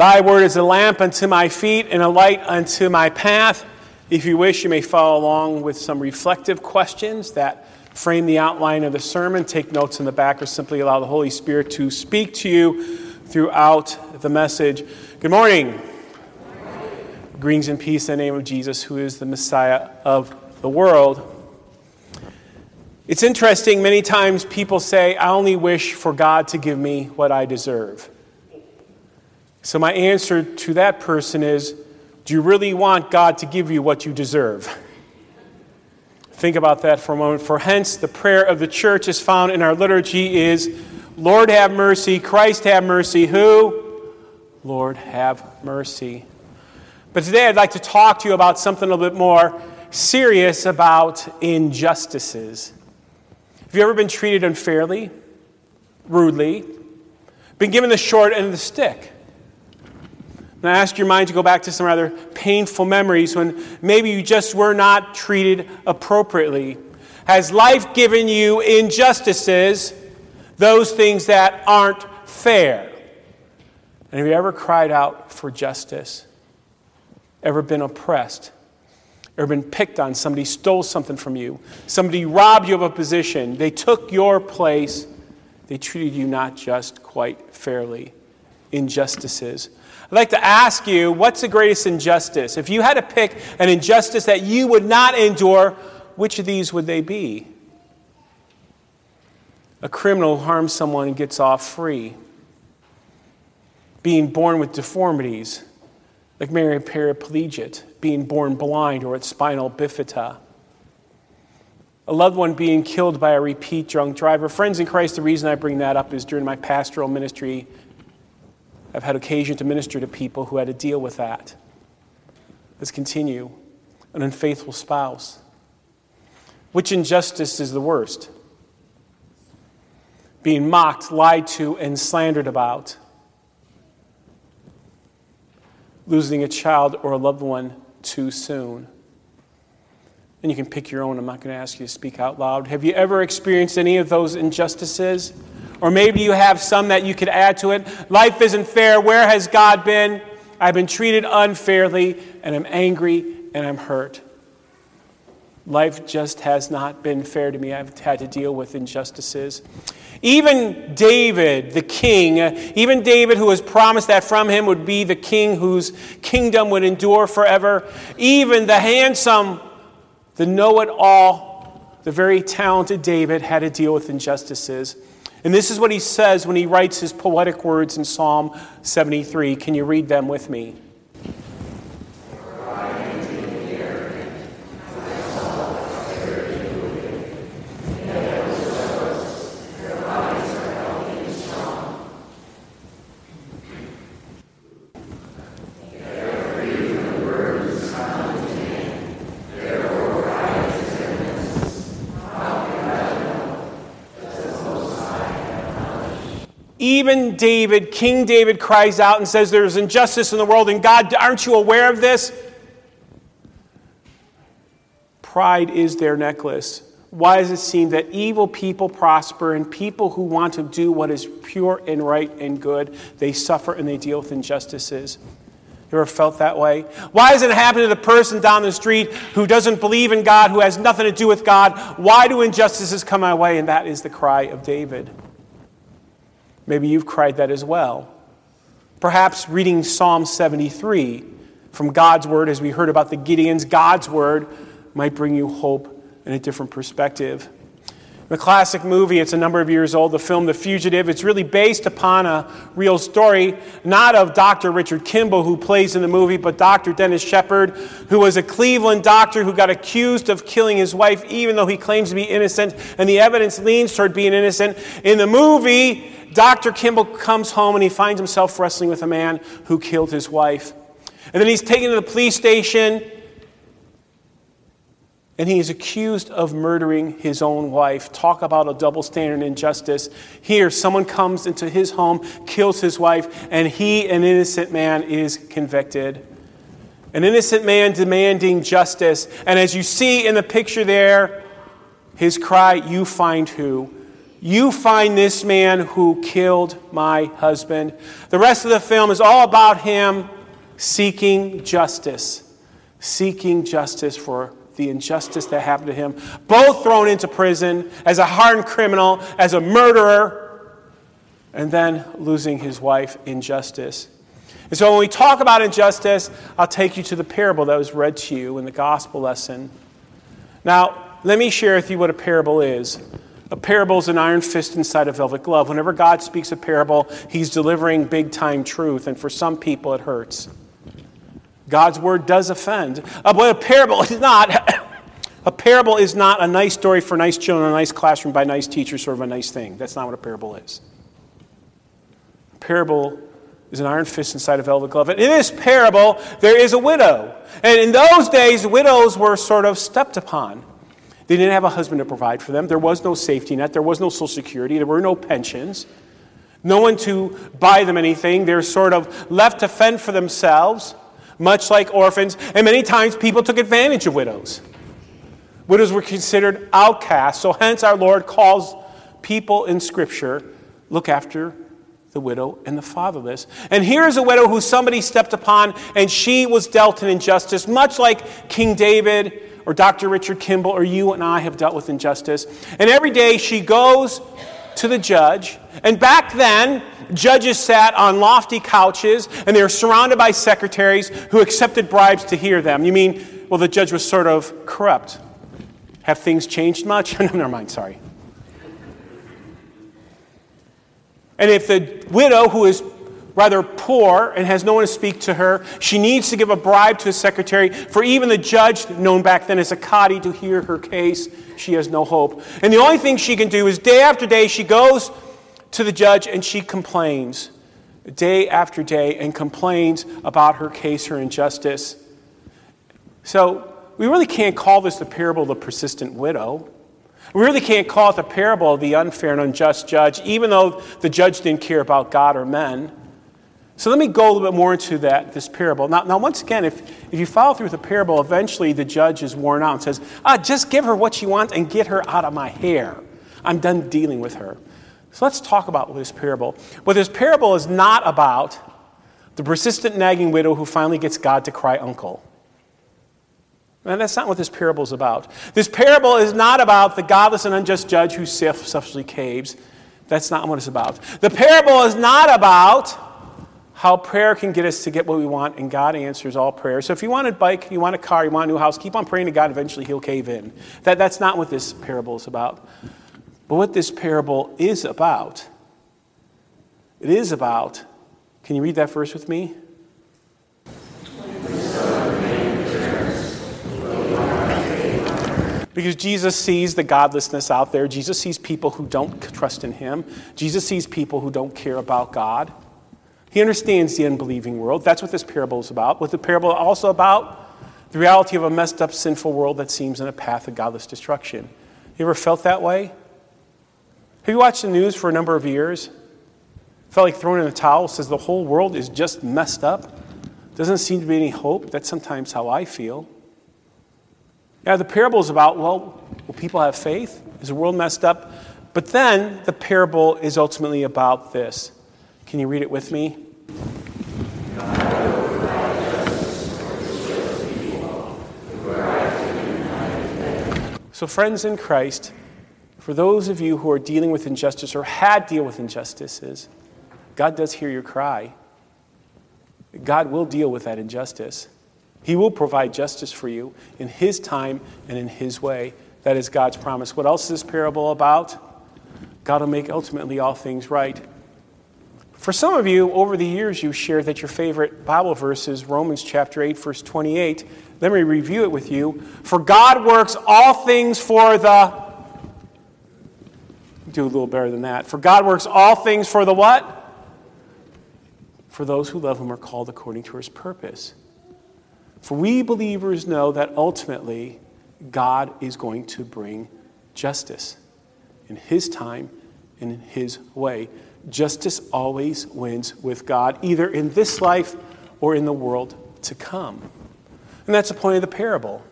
Thy word is a lamp unto my feet and a light unto my path. If you wish, you may follow along with some reflective questions that frame the outline of the sermon. Take notes in the back or simply allow the Holy Spirit to speak to you throughout the message. Good morning. Greetings and peace in the name of Jesus, who is the Messiah of the world. It's interesting, many times people say, I only wish for God to give me what I deserve. So, my answer to that person is Do you really want God to give you what you deserve? Think about that for a moment. For hence, the prayer of the church is found in our liturgy is Lord have mercy, Christ have mercy. Who? Lord have mercy. But today I'd like to talk to you about something a little bit more serious about injustices. Have you ever been treated unfairly, rudely, been given the short end of the stick? And I ask your mind to go back to some rather painful memories when maybe you just were not treated appropriately. Has life given you injustices, those things that aren't fair? And have you ever cried out for justice? Ever been oppressed? Ever been picked on? Somebody stole something from you. Somebody robbed you of a position. They took your place. They treated you not just quite fairly. Injustices. I'd like to ask you what's the greatest injustice? If you had to pick an injustice that you would not endure, which of these would they be? A criminal harms someone and gets off free. Being born with deformities, like Mary paraplegic, being born blind or with spinal bifida. A loved one being killed by a repeat drunk driver. Friends in Christ, the reason I bring that up is during my pastoral ministry I've had occasion to minister to people who had to deal with that. Let's continue. An unfaithful spouse. Which injustice is the worst? Being mocked, lied to, and slandered about. Losing a child or a loved one too soon. And you can pick your own. I'm not going to ask you to speak out loud. Have you ever experienced any of those injustices? Or maybe you have some that you could add to it. Life isn't fair. Where has God been? I've been treated unfairly, and I'm angry and I'm hurt. Life just has not been fair to me. I've had to deal with injustices. Even David, the king, even David, who was promised that from him would be the king whose kingdom would endure forever, even the handsome, the know it all, the very talented David had to deal with injustices. And this is what he says when he writes his poetic words in Psalm 73. Can you read them with me? Even David, King David, cries out and says, There's injustice in the world, and God, aren't you aware of this? Pride is their necklace. Why does it seem that evil people prosper and people who want to do what is pure and right and good, they suffer and they deal with injustices? You ever felt that way? Why does it happen to the person down the street who doesn't believe in God, who has nothing to do with God? Why do injustices come my way? And that is the cry of David. Maybe you've cried that as well. Perhaps reading Psalm 73 from God's Word, as we heard about the Gideons, God's Word might bring you hope and a different perspective. The classic movie, it's a number of years old, the film The Fugitive. It's really based upon a real story, not of Dr. Richard Kimble, who plays in the movie, but Dr. Dennis Shepard, who was a Cleveland doctor who got accused of killing his wife, even though he claims to be innocent, and the evidence leans toward being innocent. In the movie, Dr. Kimble comes home and he finds himself wrestling with a man who killed his wife. And then he's taken to the police station and he is accused of murdering his own wife. Talk about a double standard and injustice. Here, someone comes into his home, kills his wife, and he, an innocent man, is convicted. An innocent man demanding justice. And as you see in the picture there, his cry, You find who? You find this man who killed my husband. The rest of the film is all about him seeking justice, seeking justice for the injustice that happened to him, both thrown into prison as a hardened criminal, as a murderer, and then losing his wife in justice. And so when we talk about injustice, I'll take you to the parable that was read to you in the gospel lesson. Now, let me share with you what a parable is. A parable is an iron fist inside a velvet glove. Whenever God speaks a parable, he's delivering big time truth, and for some people it hurts. God's word does offend. Uh, but a parable is not. a parable is not a nice story for nice children a nice classroom by nice teachers, sort of a nice thing. That's not what a parable is. A parable is an iron fist inside a velvet glove. And in this parable, there is a widow. And in those days, widows were sort of stepped upon. They didn't have a husband to provide for them. There was no safety net. There was no social security. There were no pensions. No one to buy them anything. They're sort of left to fend for themselves, much like orphans. And many times people took advantage of widows. Widows were considered outcasts. So hence our Lord calls people in Scripture look after the widow and the fatherless. And here is a widow who somebody stepped upon and she was dealt an injustice, much like King David or Dr. Richard Kimble or you and I have dealt with injustice. And every day she goes to the judge. And back then, judges sat on lofty couches and they were surrounded by secretaries who accepted bribes to hear them. You mean, well, the judge was sort of corrupt. Have things changed much? no, never mind, sorry. And if the widow who is rather poor and has no one to speak to her. She needs to give a bribe to a secretary. For even the judge, known back then as a Kadi, to hear her case, she has no hope. And the only thing she can do is day after day, she goes to the judge and she complains, day after day, and complains about her case, her injustice. So we really can't call this the parable of the persistent widow. We really can't call it the parable of the unfair and unjust judge, even though the judge didn't care about God or men. So let me go a little bit more into that, this parable. Now, now once again, if, if you follow through with the parable, eventually the judge is worn out and says, ah, just give her what she wants and get her out of my hair. I'm done dealing with her. So let's talk about this parable. What this parable is not about the persistent nagging widow who finally gets God to cry uncle. And that's not what this parable is about. This parable is not about the godless and unjust judge who selfishly caves. That's not what it's about. The parable is not about how prayer can get us to get what we want, and God answers all prayers. So if you want a bike, you want a car, you want a new house, keep on praying to God, eventually He'll cave in. That, that's not what this parable is about. But what this parable is about, it is about, can you read that verse with me? Because Jesus sees the godlessness out there. Jesus sees people who don't trust in Him. Jesus sees people who don't care about God. He understands the unbelieving world. That's what this parable is about. What the parable is also about? The reality of a messed up, sinful world that seems in a path of godless destruction. You ever felt that way? Have you watched the news for a number of years? Felt like throwing in the towel, says the whole world is just messed up. Doesn't seem to be any hope. That's sometimes how I feel. Yeah, the parable is about, well, will people have faith? Is the world messed up? But then the parable is ultimately about this can you read it with me? So, friends in Christ, for those of you who are dealing with injustice or had deal with injustices, God does hear your cry. God will deal with that injustice. He will provide justice for you in His time and in His way. That is God's promise. What else is this parable about? God will make ultimately all things right. For some of you, over the years, you've shared that your favorite Bible verse is Romans chapter 8, verse 28. Let me review it with you. For God works all things for the. Do a little better than that. For God works all things for the what? For those who love Him are called according to His purpose. For we believers know that ultimately God is going to bring justice in His time and in His way justice always wins with God, either in this life or in the world to come. And that's the point of the parable.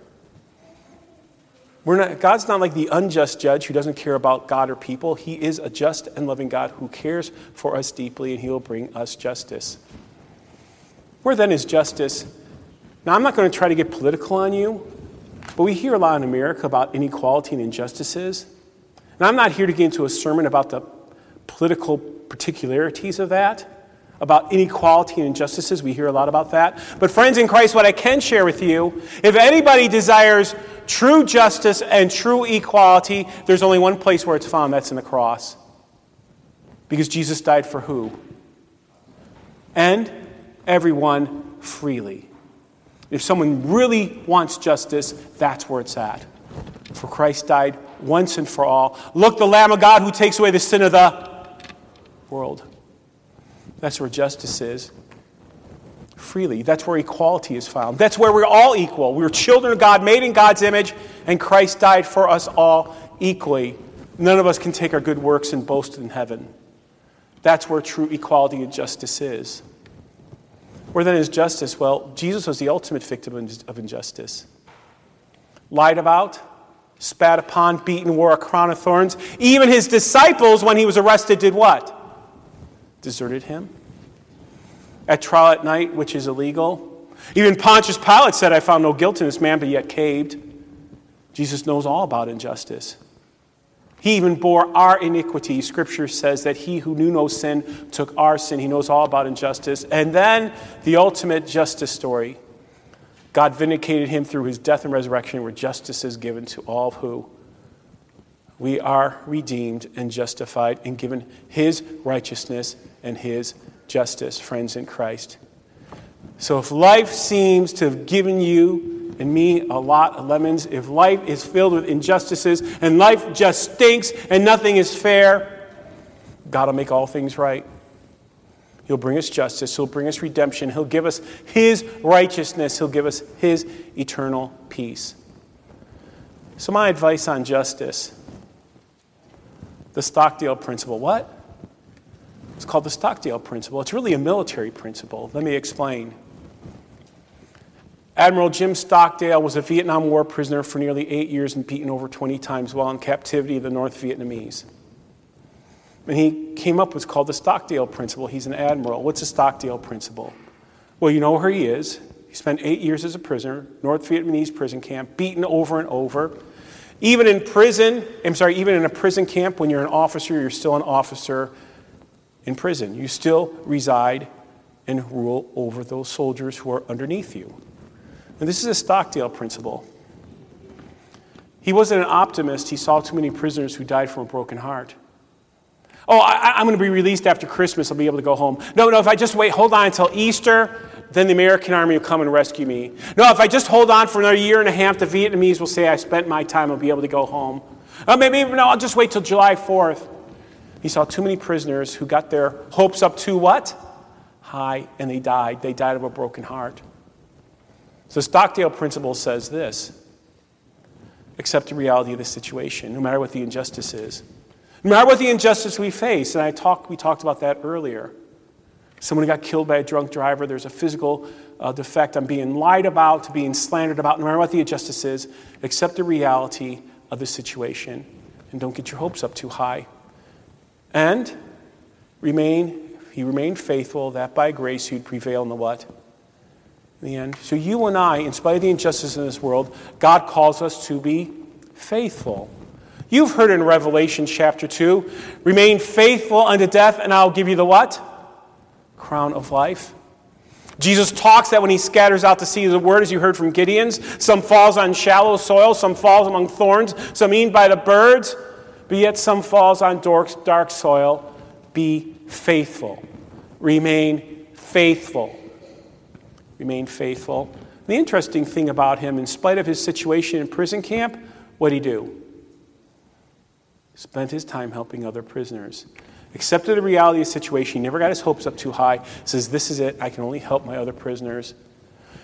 We're not, God's not like the unjust judge who doesn't care about God or people. He is a just and loving God who cares for us deeply, and He will bring us justice. Where then is justice? Now, I'm not going to try to get political on you, but we hear a lot in America about inequality and injustices. And I'm not here to get into a sermon about the political particularities of that about inequality and injustices. We hear a lot about that. But, friends in Christ, what I can share with you if anybody desires true justice and true equality, there's only one place where it's found that's in the cross. Because Jesus died for who? And everyone freely. If someone really wants justice, that's where it's at. For Christ died once and for all. Look, the Lamb of God who takes away the sin of the world. That's where justice is. Freely. That's where equality is found. That's where we're all equal. We're children of God, made in God's image, and Christ died for us all equally. None of us can take our good works and boast in heaven. That's where true equality and justice is. Where then is justice? Well, Jesus was the ultimate victim of injustice. Lied about, spat upon, beaten, wore a crown of thorns. Even his disciples, when he was arrested, did what? Deserted him. At trial at night, which is illegal. Even Pontius Pilate said, I found no guilt in this man, but yet caved. Jesus knows all about injustice. He even bore our iniquity. Scripture says that he who knew no sin took our sin. He knows all about injustice. And then the ultimate justice story God vindicated him through his death and resurrection, where justice is given to all who we are redeemed and justified and given his righteousness and his justice, friends in Christ. So if life seems to have given you and me a lot of lemons, if life is filled with injustices and life just stinks and nothing is fair, God will make all things right. He'll bring us justice. He'll bring us redemption. He'll give us His righteousness. He'll give us His eternal peace. So, my advice on justice the Stockdale principle. What? It's called the Stockdale principle. It's really a military principle. Let me explain. Admiral Jim Stockdale was a Vietnam War prisoner for nearly eight years and beaten over 20 times while in captivity of the North Vietnamese. And he came up with what's called the Stockdale principle. He's an admiral. What's the Stockdale principle? Well, you know where he is. He spent eight years as a prisoner, North Vietnamese prison camp, beaten over and over. Even in prison, I'm sorry, even in a prison camp, when you're an officer, you're still an officer in prison. You still reside and rule over those soldiers who are underneath you. And this is a Stockdale principle. He wasn't an optimist. He saw too many prisoners who died from a broken heart. Oh, I, am going to be released after Christmas. I'll be able to go home. No, no, if I just wait, hold on until Easter, then the American army will come and rescue me. No, if I just hold on for another year and a half, the Vietnamese will say I spent my time, I'll be able to go home. Oh, maybe, no, I'll just wait till July 4th. He saw too many prisoners who got their hopes up too what? High, and they died. They died of a broken heart. So Stockdale principle says this accept the reality of the situation, no matter what the injustice is. No matter what the injustice we face, and I talked, we talked about that earlier. Someone got killed by a drunk driver. There's a physical uh, defect. I'm being lied about, being slandered about. No matter what the injustice is, accept the reality of the situation and don't get your hopes up too high. And remain, he remained faithful that by grace he'd prevail in the what? In the end. So you and I, in spite of the injustice in this world, God calls us to be faithful. You've heard in Revelation chapter 2, remain faithful unto death, and I'll give you the what? Crown of life. Jesus talks that when he scatters out the seed of the word, as you heard from Gideon's, some falls on shallow soil, some falls among thorns, some eaten by the birds, but yet some falls on dark dark soil. Be faithful. Remain faithful. Remain faithful. The interesting thing about him, in spite of his situation in prison camp, what did he do? Spent his time helping other prisoners accepted the reality of the situation. He never got his hopes up too high. Says, This is it. I can only help my other prisoners.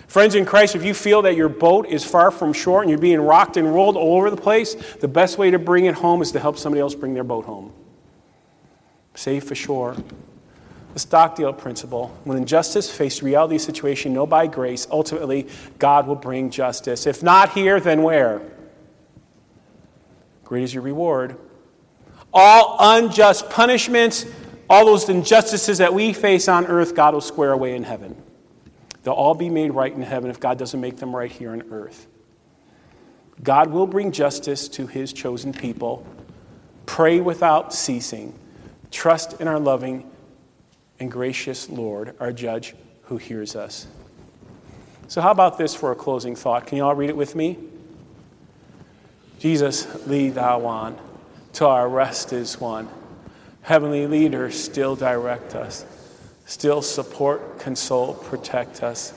Friends in Christ, if you feel that your boat is far from shore and you're being rocked and rolled all over the place, the best way to bring it home is to help somebody else bring their boat home. Safe ashore. The Stockdale principle when injustice faces reality situation, know by grace, ultimately, God will bring justice. If not here, then where? great is your reward. All unjust punishments, all those injustices that we face on earth, God will square away in heaven. They'll all be made right in heaven if God doesn't make them right here on earth. God will bring justice to his chosen people. Pray without ceasing. Trust in our loving and gracious Lord, our judge who hears us. So, how about this for a closing thought? Can you all read it with me? Jesus, lead thou on, till our rest is won. Heavenly leader, still direct us, still support, console, protect us,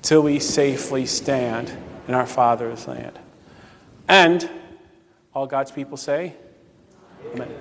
till we safely stand in our Father's land. And all God's people say, Amen.